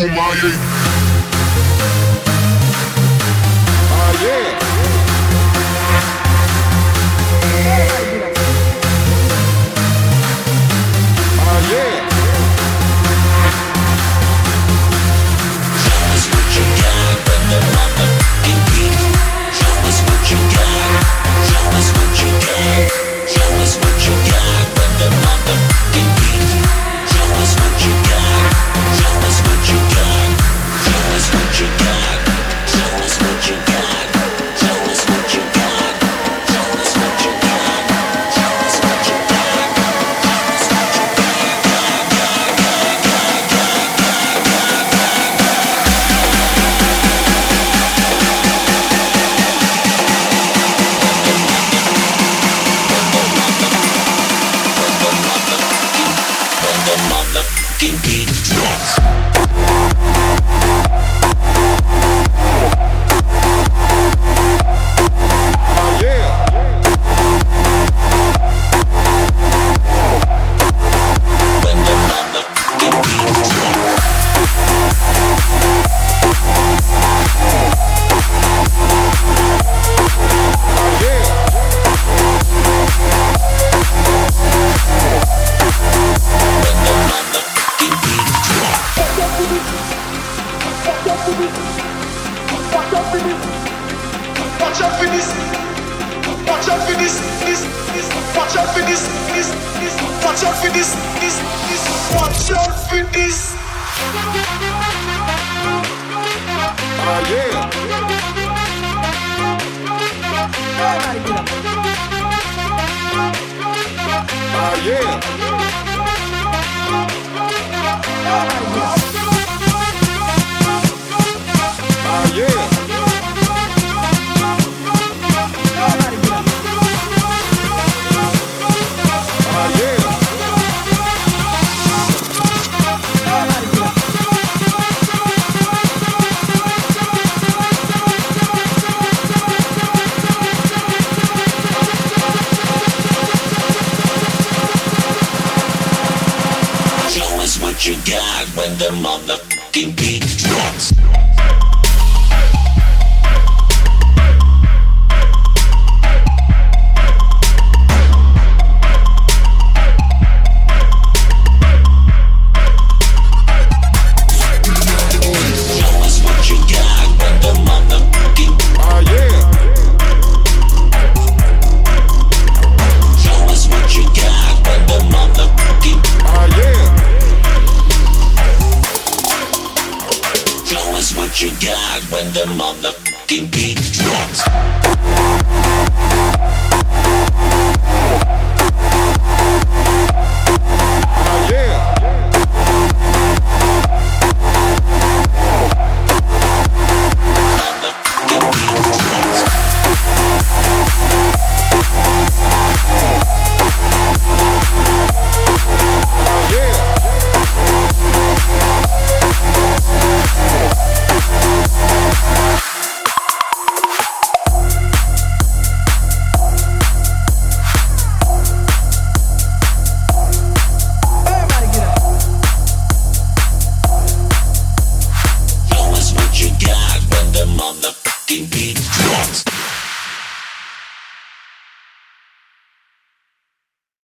Kumayi. Watch out for this. Watch out for this. This. This. Watch out for this. This. This. Watch out for this. This. This. Watch out for this. Ah, yeah. Ah, yeah. Got when the motherfucking beat drops. You got when the motherfucking beat drops.